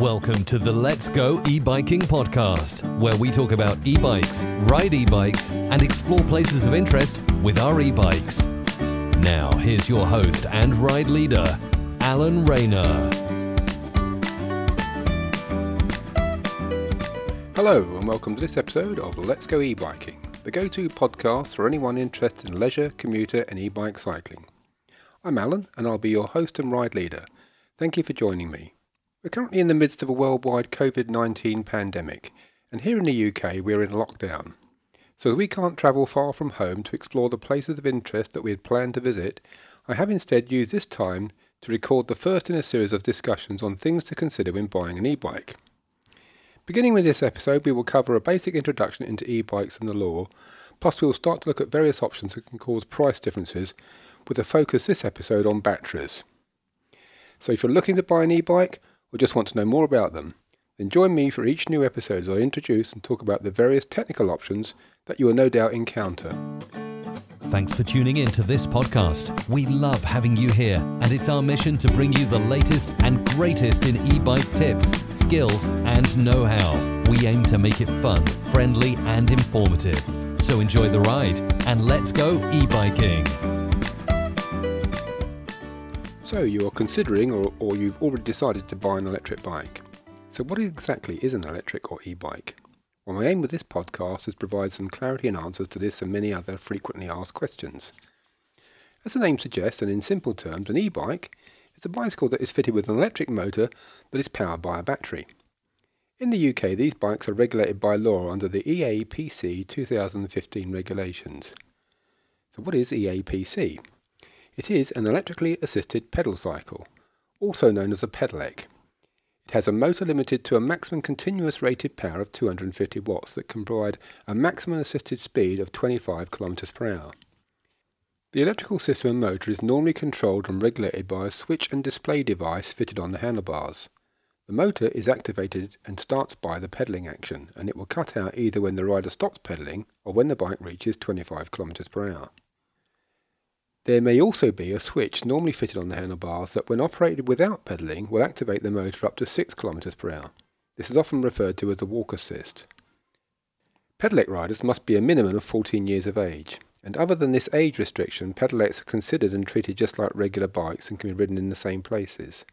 Welcome to the Let's Go e-biking podcast, where we talk about e-bikes, ride e-bikes, and explore places of interest with our e-bikes. Now, here's your host and ride leader, Alan Rayner. Hello, and welcome to this episode of Let's Go E-Biking, the go-to podcast for anyone interested in leisure, commuter, and e-bike cycling. I'm Alan, and I'll be your host and ride leader. Thank you for joining me. We're currently in the midst of a worldwide COVID 19 pandemic, and here in the UK we're in lockdown. So we can't travel far from home to explore the places of interest that we had planned to visit, I have instead used this time to record the first in a series of discussions on things to consider when buying an e-bike. Beginning with this episode, we will cover a basic introduction into e-bikes and the law, plus we will start to look at various options that can cause price differences, with a focus this episode on batteries. So if you're looking to buy an e-bike, or just want to know more about them, then join me for each new episode as I introduce and talk about the various technical options that you will no doubt encounter. Thanks for tuning in to this podcast. We love having you here, and it's our mission to bring you the latest and greatest in e bike tips, skills, and know how. We aim to make it fun, friendly, and informative. So enjoy the ride, and let's go e biking. So you are considering or, or you've already decided to buy an electric bike. So what exactly is an electric or e-bike? Well, my aim with this podcast is to provide some clarity and answers to this and many other frequently asked questions. As the name suggests, and in simple terms, an e-bike is a bicycle that is fitted with an electric motor but is powered by a battery. In the UK, these bikes are regulated by law under the EAPC 2015 regulations. So what is EAPC? It is an electrically assisted pedal cycle, also known as a pedelec. It has a motor limited to a maximum continuous rated power of 250 watts that can provide a maximum assisted speed of 25 km per hour. The electrical system and motor is normally controlled and regulated by a switch and display device fitted on the handlebars. The motor is activated and starts by the pedalling action, and it will cut out either when the rider stops pedalling or when the bike reaches 25 km per hour. There may also be a switch normally fitted on the handlebars that when operated without pedalling will activate the motor up to 6 km per hour. This is often referred to as the walk assist. Pedelec riders must be a minimum of 14 years of age, and other than this age restriction, pedelecs are considered and treated just like regular bikes and can be ridden in the same places.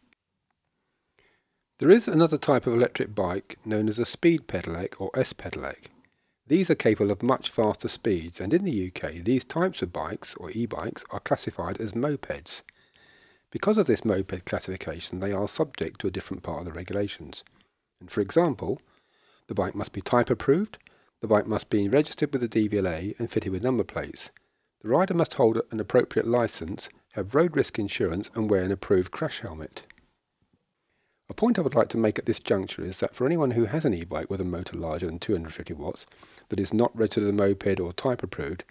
There is another type of electric bike known as a speed pedelec or S-pedelec. These are capable of much faster speeds, and in the UK, these types of bikes, or e-bikes, are classified as mopeds. Because of this moped classification, they are subject to a different part of the regulations. And for example, the bike must be type approved, the bike must be registered with the DVLA and fitted with number plates. The rider must hold an appropriate licence, have road risk insurance, and wear an approved crash helmet. A point I would like to make at this juncture is that for anyone who has an e-bike with a motor larger than 250 watts that is not registered as a moped or type approved,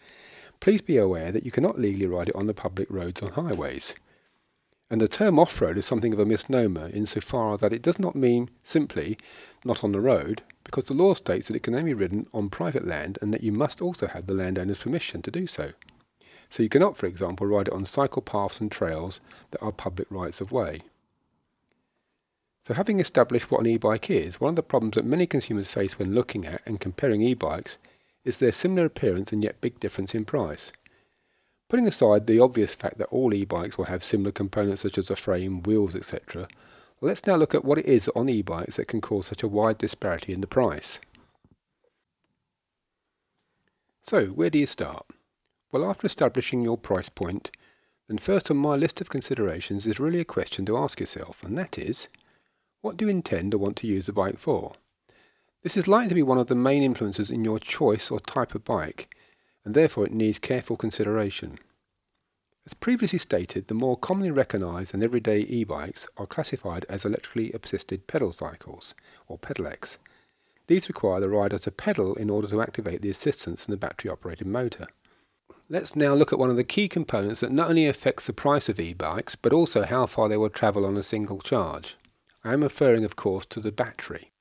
please be aware that you cannot legally ride it on the public roads or highways. And the term off-road is something of a misnomer insofar that it does not mean simply not on the road, because the law states that it can only be ridden on private land and that you must also have the landowner's permission to do so. So you cannot, for example, ride it on cycle paths and trails that are public rights of way. So having established what an e-bike is, one of the problems that many consumers face when looking at and comparing e-bikes is their similar appearance and yet big difference in price. Putting aside the obvious fact that all e-bikes will have similar components such as a frame, wheels, etc., let's now look at what it is on e-bikes that can cause such a wide disparity in the price. So, where do you start? Well, after establishing your price point, then first on my list of considerations is really a question to ask yourself, and that is, what do you intend or want to use the bike for? This is likely to be one of the main influences in your choice or type of bike, and therefore it needs careful consideration. As previously stated, the more commonly recognised and everyday e-bikes are classified as electrically assisted pedal cycles, or pedelecs. These require the rider to pedal in order to activate the assistance in the battery-operated motor. Let's now look at one of the key components that not only affects the price of e-bikes, but also how far they will travel on a single charge. I am referring, of course, to the battery.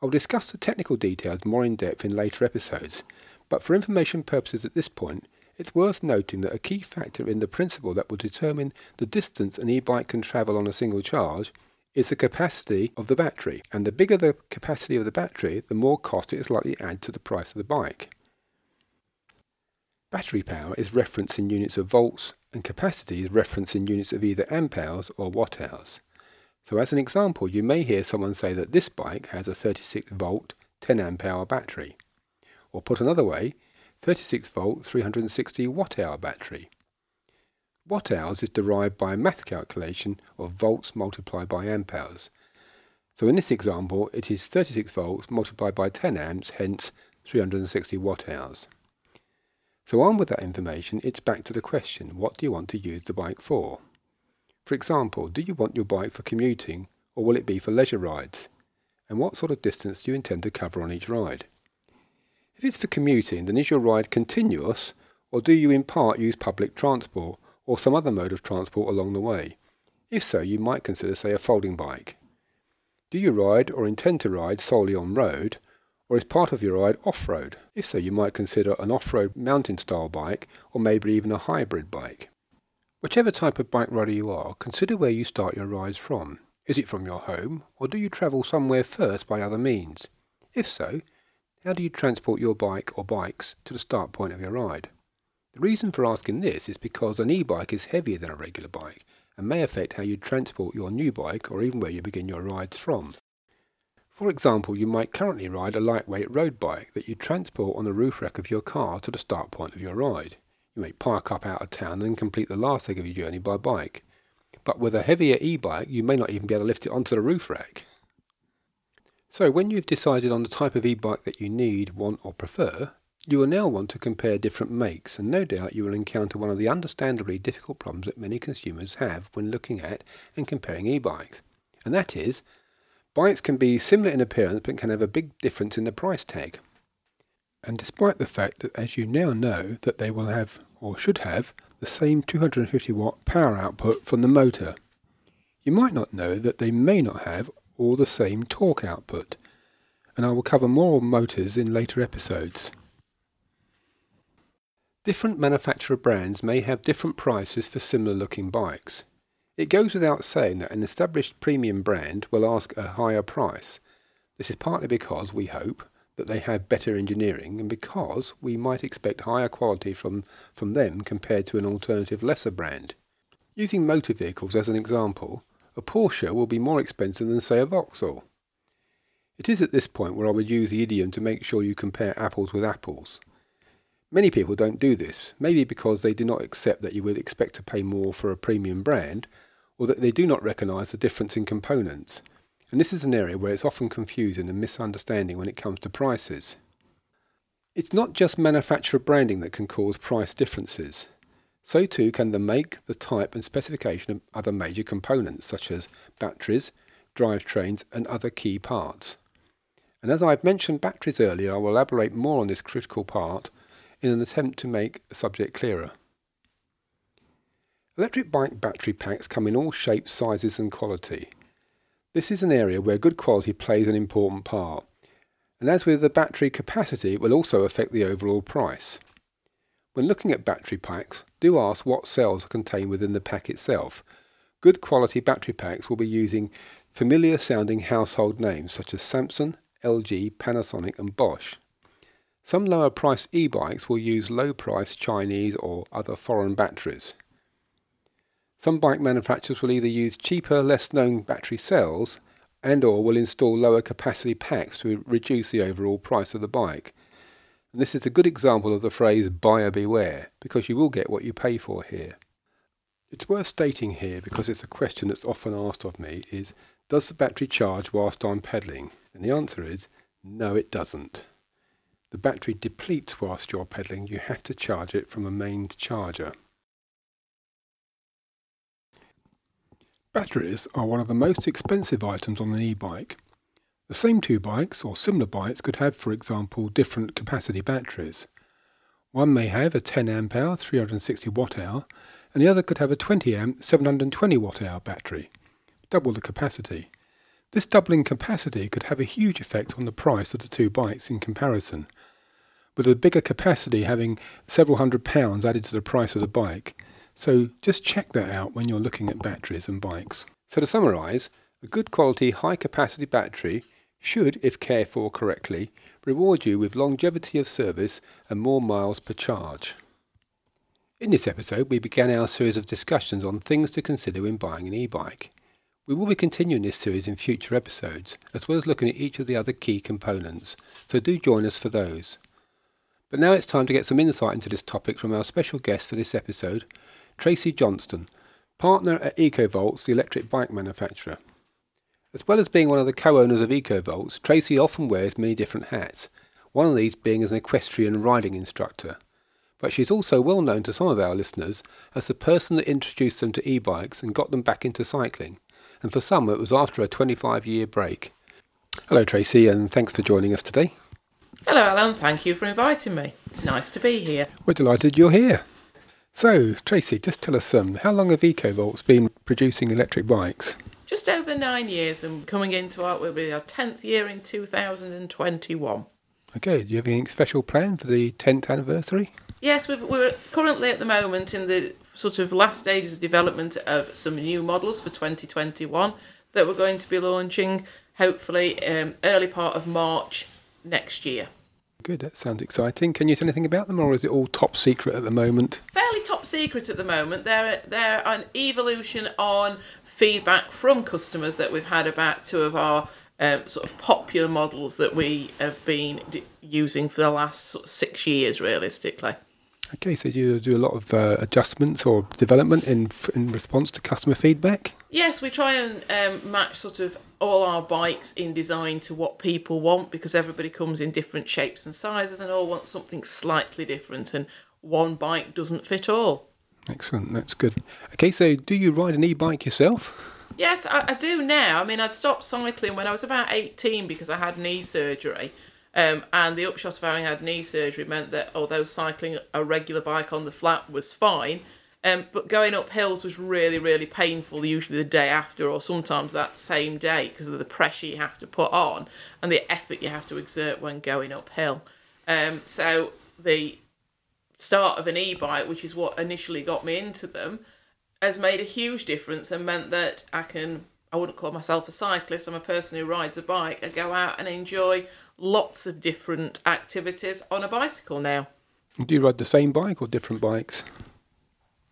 I will discuss the technical details more in depth in later episodes, but for information purposes at this point, it's worth noting that a key factor in the principle that will determine the distance an e-bike can travel on a single charge is the capacity of the battery, and the bigger the capacity of the battery, the more cost it is likely to add to the price of the bike. Battery power is referenced in units of volts, and capacity is referenced in units of either amp hours or watt hours. So as an example, you may hear someone say that this bike has a 36 volt 10 amp hour battery. Or put another way, 36 volt 360 watt hour battery. Watt hours is derived by a math calculation of volts multiplied by amp hours. So in this example, it is 36 volts multiplied by 10 amps, hence 360 watt hours. So on with that information, it's back to the question, what do you want to use the bike for? For example, do you want your bike for commuting or will it be for leisure rides? And what sort of distance do you intend to cover on each ride? If it's for commuting, then is your ride continuous or do you in part use public transport or some other mode of transport along the way? If so, you might consider, say, a folding bike. Do you ride or intend to ride solely on road, or is part of your ride off-road? If so, you might consider an off-road mountain style bike, or maybe even a hybrid bike. Whichever type of bike rider you are, consider where you start your rides from. Is it from your home, or do you travel somewhere first by other means? If so, how do you transport your bike or bikes to the start point of your ride? The reason for asking this is because an e-bike is heavier than a regular bike and may affect how you transport your new bike or even where you begin your rides from. For example, you might currently ride a lightweight road bike that you transport on the roof rack of your car to the start point of your ride. You may park up out of town and complete the last leg of your journey by bike. But with a heavier e-bike, you may not even be able to lift it onto the roof rack. So when you've decided on the type of e-bike that you need, want or prefer, you will now want to compare different makes and no doubt you will encounter one of the understandably difficult problems that many consumers have when looking at and comparing e-bikes. And that is, bikes can be similar in appearance but can have a big difference in the price tag. And despite the fact that as you now know that they will have, or should have, the same 250 watt power output from the motor, you might not know that they may not have all the same torque output. And I will cover more motors in later episodes. Different manufacturer brands may have different prices for similar looking bikes. It goes without saying that an established premium brand will ask a higher price. This is partly because we hope that they have better engineering and because we might expect higher quality from, from them compared to an alternative lesser brand. Using motor vehicles as an example, a Porsche will be more expensive than say a Vauxhall. It is at this point where I would use the idiom to make sure you compare apples with apples. Many people don't do this, maybe because they do not accept that you would expect to pay more for a premium brand, or that they do not recognise the difference in components, and this is an area where it's often confusing and misunderstanding when it comes to prices. It's not just manufacturer branding that can cause price differences. So too can the make, the type and specification of other major components such as batteries, drivetrains and other key parts. And as I've mentioned batteries earlier, I will elaborate more on this critical part in an attempt to make the subject clearer. Electric bike battery packs come in all shapes, sizes and quality. This is an area where good quality plays an important part, and as with the battery capacity, it will also affect the overall price. When looking at battery packs, do ask what cells are contained within the pack itself. Good quality battery packs will be using familiar sounding household names such as Samsung, LG, Panasonic and Bosch. Some lower priced e-bikes will use low priced Chinese or other foreign batteries. Some bike manufacturers will either use cheaper, less known battery cells and or will install lower capacity packs to reduce the overall price of the bike. And this is a good example of the phrase buyer beware, because you will get what you pay for here. It's worth stating here, because it's a question that's often asked of me, is does the battery charge whilst I'm pedalling? And the answer is no it doesn't. The battery depletes whilst you're pedalling, you have to charge it from a mains charger. Batteries are one of the most expensive items on an e-bike. The same two bikes or similar bikes could have, for example, different capacity batteries. One may have a 10 amp hour 360 watt hour and the other could have a 20 amp 720 watt hour battery, double the capacity. This doubling capacity could have a huge effect on the price of the two bikes in comparison, with a bigger capacity having several hundred pounds added to the price of the bike so just check that out when you're looking at batteries and bikes. So to summarise, A good quality, high capacity battery should, if cared for correctly, reward you with longevity of service and more miles per charge. In this episode, we began our series of discussions on things to consider when buying an e bike. We will be continuing this series in future episodes, as well as looking at each of the other key components, so do join us for those. But now it's time to get some insight into this topic from our special guest for this episode, Tracy Johnston, partner at EcoVoltz, the electric bike manufacturer. As well as being one of the co-owners of EcoVoltz, Tracy often wears many different hats, one of these being as an equestrian riding instructor. But she's also well known to some of our listeners as the person that introduced them to e-bikes and got them back into cycling. And for some, it was after a 25 year break. Hello, Tracy, and thanks for joining us today. Hello, Alan. Thank you for inviting me. It's nice to be here. We're delighted you're here. So, Tracy, just tell us um, how long have EcoVoltz been producing electric bikes? Just over nine years and coming into our, will be our 10th year in 2021. Okay, do you have anything special planned for the 10th anniversary? Yes, we've, we're currently at the moment in the sort of last stages of development of some new models for 2021 that we're going to be launching hopefully um, early part of March next year. Good, that sounds exciting. Can you tell anything about them, or is it all top secret at the moment? Fairly top secret at the moment. They're they're an evolution on feedback from customers that we've had about two of our um, sort of popular models that we have been d- using for the last sort of six years, realistically. Okay, so do you do a lot of uh, adjustments or development in in response to customer feedback. Yes, we try and um, match sort of all our bikes in design to what people want because everybody comes in different shapes and sizes and all want something slightly different, and one bike doesn't fit all. Excellent, that's good. Okay, so do you ride an e-bike yourself? Yes, I, I do now. I mean, I'd stopped cycling when I was about 18 because I had knee surgery. Um, and the upshot of having had knee surgery meant that although cycling a regular bike on the flat was fine, um, but going up hills was really, really painful, usually the day after or sometimes that same day because of the pressure you have to put on and the effort you have to exert when going uphill. Um, so the start of an e-bike, which is what initially got me into them, has made a huge difference and meant that I can I wouldn't call myself a cyclist, I'm a person who rides a bike. I go out and enjoy lots of different activities on a bicycle now. Do you ride the same bike or different bikes?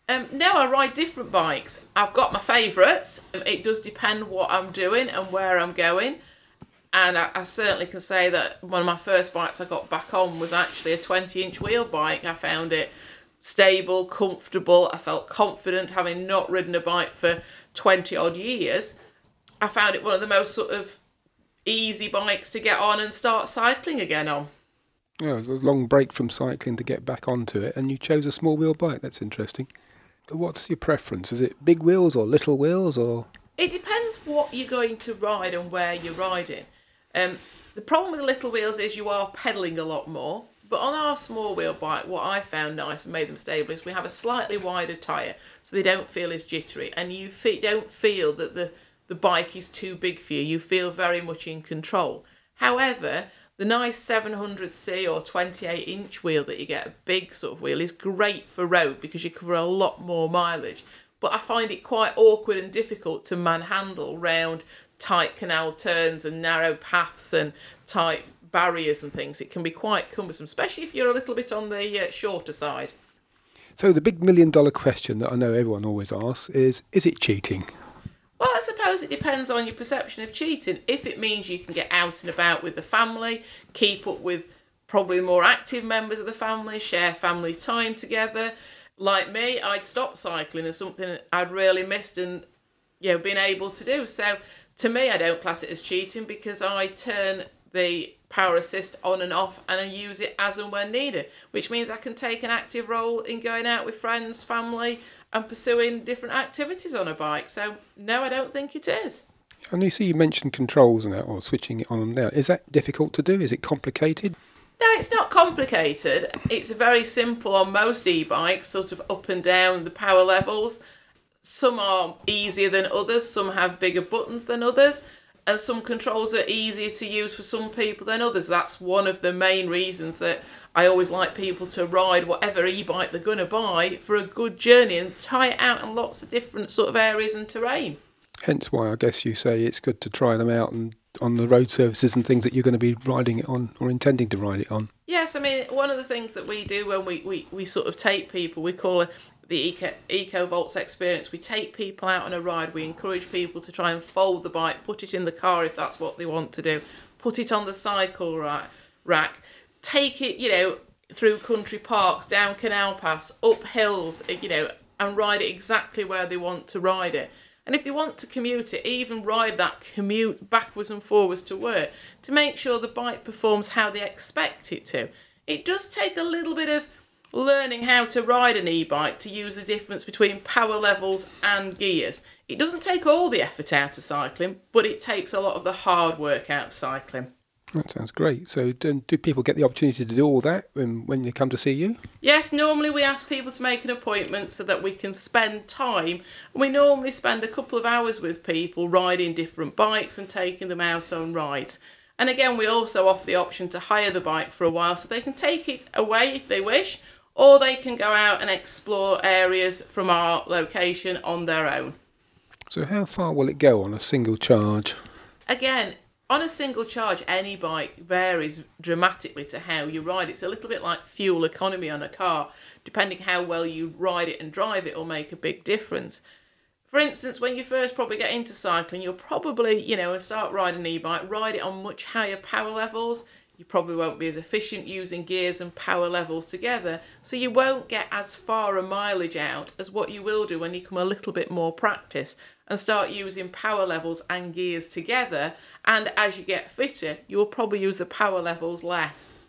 Um, no, I ride different bikes. I've got my favourites. It does depend what I'm doing and where I'm going. And I, I, certainly can say that one of my first bikes I got back on was actually a 20 inch wheel bike. I found it stable, comfortable. I felt confident having not ridden a bike for 20 odd years. I found it one of the most sort of easy bikes to get on and start cycling again on. Yeah, it was a long break from cycling to get back onto it, and you chose a small wheel bike. That's interesting. What's your preference? Is it big wheels or little wheels or? It depends what you're going to ride and where you're riding. Um, the problem with the little wheels is you are pedalling a lot more. But on our small wheel bike, what I found nice and made them stable is we have a slightly wider tyre, so they don't feel as jittery, and you fe- don't feel that the the bike is too big for you. You feel very much in control. However, the nice 700C or 28 inch wheel that you get, a big sort of wheel, is great for road because you cover a lot more mileage. But I find it quite awkward and difficult to manhandle round tight canal turns and narrow paths and tight barriers and things. It can be quite cumbersome, especially if you're a little bit on the uh, shorter side. So, the big million dollar question that I know everyone always asks is is it cheating? Well, I suppose it depends on your perception of cheating. If it means you can get out and about with the family, keep up with probably more active members of the family, share family time together. Like me, I'd stopped cycling as something I'd really missed and you know been able to do. So to me, I don't class it as cheating because I turn the power assist on and off and I use it as and when needed, which means I can take an active role in going out with friends, family, and pursuing different activities on a bike. So no, I don't think it is. And you see, you mentioned controls and that, or switching it on and down. Is that difficult to do? Is it complicated? No, it's not complicated. It's very simple on most e-bikes, sort of up and down the power levels. Some are easier than others. Some have bigger buttons than others. And some controls are easier to use for some people than others. That's one of the main reasons that I always like people to ride whatever e-bike they're going to buy for a good journey and try it out in lots of different sort of areas and terrain. Hence why I guess you say it's good to try them out and on the road surfaces and things that you're going to be riding it on or intending to ride it on. Yes, I mean one of the things that we do when we, we, we sort of take people, we call it the Eco Eco Voltz experience. We take people out on a ride. We encourage people to try and fold the bike, put it in the car if that's what they want to do, put it on the cycle rack, rack, take it, you know, through country parks, down canal paths, up hills, you know, and ride it exactly where they want to ride it. And if they want to commute it, even ride that commute backwards and forwards to work to make sure the bike performs how they expect it to. It does take a little bit of learning how to ride an e bike to use the difference between power levels and gears. It doesn't take all the effort out of cycling, but it takes a lot of the hard work out of cycling. That sounds great. So, do, do people get the opportunity to do all that when, when they come to see you? Yes, normally we ask people to make an appointment so that we can spend time. We normally spend a couple of hours with people riding different bikes and taking them out on rides. And again, we also offer the option to hire the bike for a while so they can take it away if they wish, or they can go out and explore areas from our location on their own. So, how far will it go on a single charge? Again, on a single charge, any bike varies dramatically to how you ride. It's a little bit like fuel economy on a car. Depending how well you ride it and drive it will make a big difference. For instance, when you first probably get into cycling, you'll probably, you know, start riding an e-bike, ride it on much higher power levels. You probably won't be as efficient using gears and power levels together, so you won't get as far a mileage out as what you will do when you come a little bit more practice and start using power levels and gears together and as you get fitter, you will probably use the power levels less.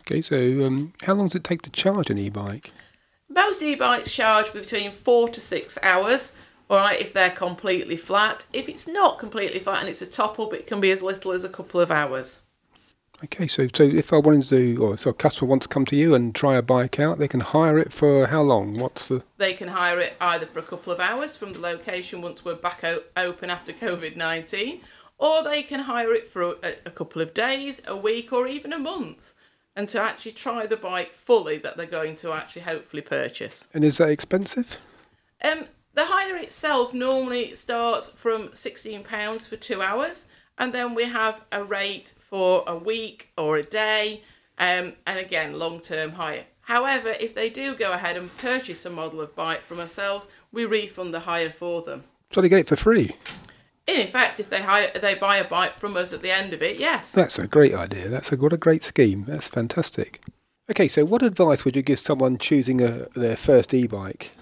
Okay, so um, how long does it take to charge an e-bike? Most e-bikes charge between four to six hours. All right, if they're completely flat. If it's not completely flat and it's a top up, it can be as little as a couple of hours. Okay, so so if I wanted to, or so a customer wants to come to you and try a bike out, they can hire it for how long? What's the? They can hire it either for a couple of hours from the location once we're back o- open after COVID nineteen, or they can hire it for a, a couple of days, a week, or even a month, and to actually try the bike fully that they're going to actually hopefully purchase. And is that expensive? Um, the hire itself normally starts from sixteen pounds for two hours, and then we have a rate for a week or a day, um, and again long term hire. However, if they do go ahead and purchase a model of bike from ourselves, we refund the hire for them. So they get it for free. In effect, if they hire, they buy a bike from us at the end of it, yes. That's a great idea. That's a what a great scheme. That's fantastic. Okay, so what advice would you give someone choosing a, their first e-bike?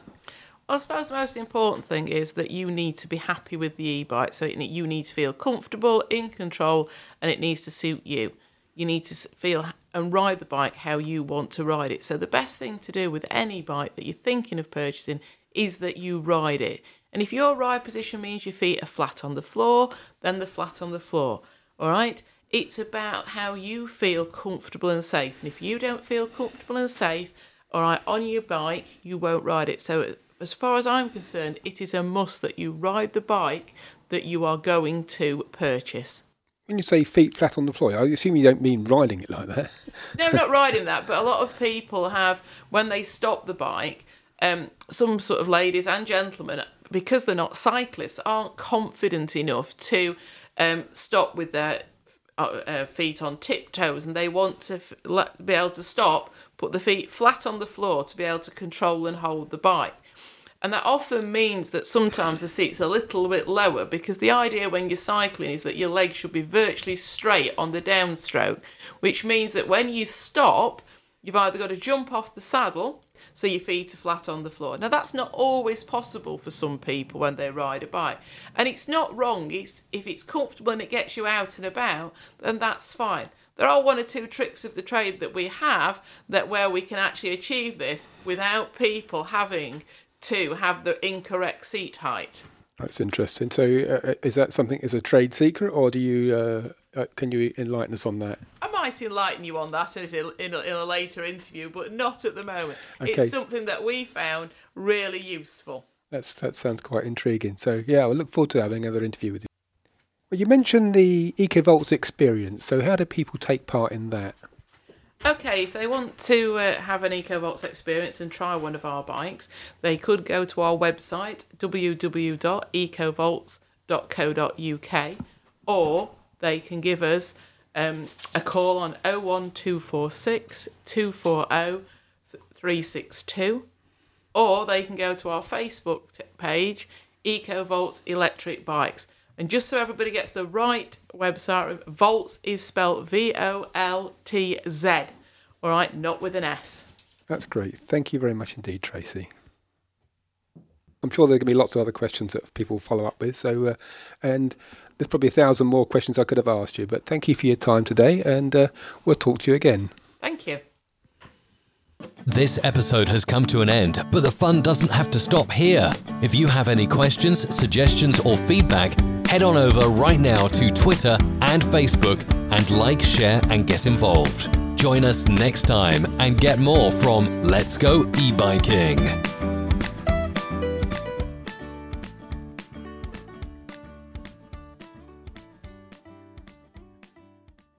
Well, I suppose the most important thing is that you need to be happy with the e-bike. So it, you need to feel comfortable, in control, and it needs to suit you. You need to feel and ride the bike how you want to ride it. So the best thing to do with any bike that you're thinking of purchasing is that you ride it. And if your ride position means your feet are flat on the floor, then they're flat on the floor. All right? It's about how you feel comfortable and safe. And if you don't feel comfortable and safe, all right, on your bike, you won't ride it. So, as far as I'm concerned, it is a must that you ride the bike that you are going to purchase. When you say feet flat on the floor, I assume you don't mean riding it like that. no, not riding that, but a lot of people have, when they stop the bike, um, some sort of ladies and gentlemen because they're not cyclists, aren't confident enough to um, stop with their uh, uh, feet on tiptoes, and they want to f- be able to stop, put the feet flat on the floor to be able to control and hold the bike. And that often means that sometimes the seat's a little bit lower because the idea when you're cycling is that your legs should be virtually straight on the downstroke, which means that when you stop, you've either got to jump off the saddle so your feet are flat on the floor. Now that's not always possible for some people when they ride a bike, and it's not wrong. It's if it's comfortable and it gets you out and about, then that's fine. There are one or two tricks of the trade that we have that where we can actually achieve this without people having to have the incorrect seat height. That's interesting. So, uh, uh is that something is a trade secret, or do you uh, uh, can you enlighten us on that? I might enlighten you on that in a, in a, later interview, but not at the moment. Okay. It's something that we found really useful. That's that sounds quite intriguing. So yeah, I look forward to having another interview with you. Well, you mentioned the EcoVoltz experience. So how do people take part in that? Okay, if they want to uh, have an EcoVoltz experience and try one of our bikes, they could go to our website www.ecovoltz.com or they can give us um, a call on 01246 240 362 or they can go to our Facebook page, EcoVoltz Electric Bikes. And just so everybody gets the right website, Voltz is spelled V O L T Z, all right, not with an S. That's great. Thank you very much indeed, Tracy. I'm sure there are going to be lots of other questions that people follow up with. So, uh, and there's probably a thousand more questions I could have asked you. But thank you for your time today, and uh, we'll talk to you again. Thank you. This episode has come to an end, but the fun doesn't have to stop here. If you have any questions, suggestions, or feedback, head on over right now to Twitter and Facebook and like, share, and get involved. Join us next time and get more from Let's Go E Biking.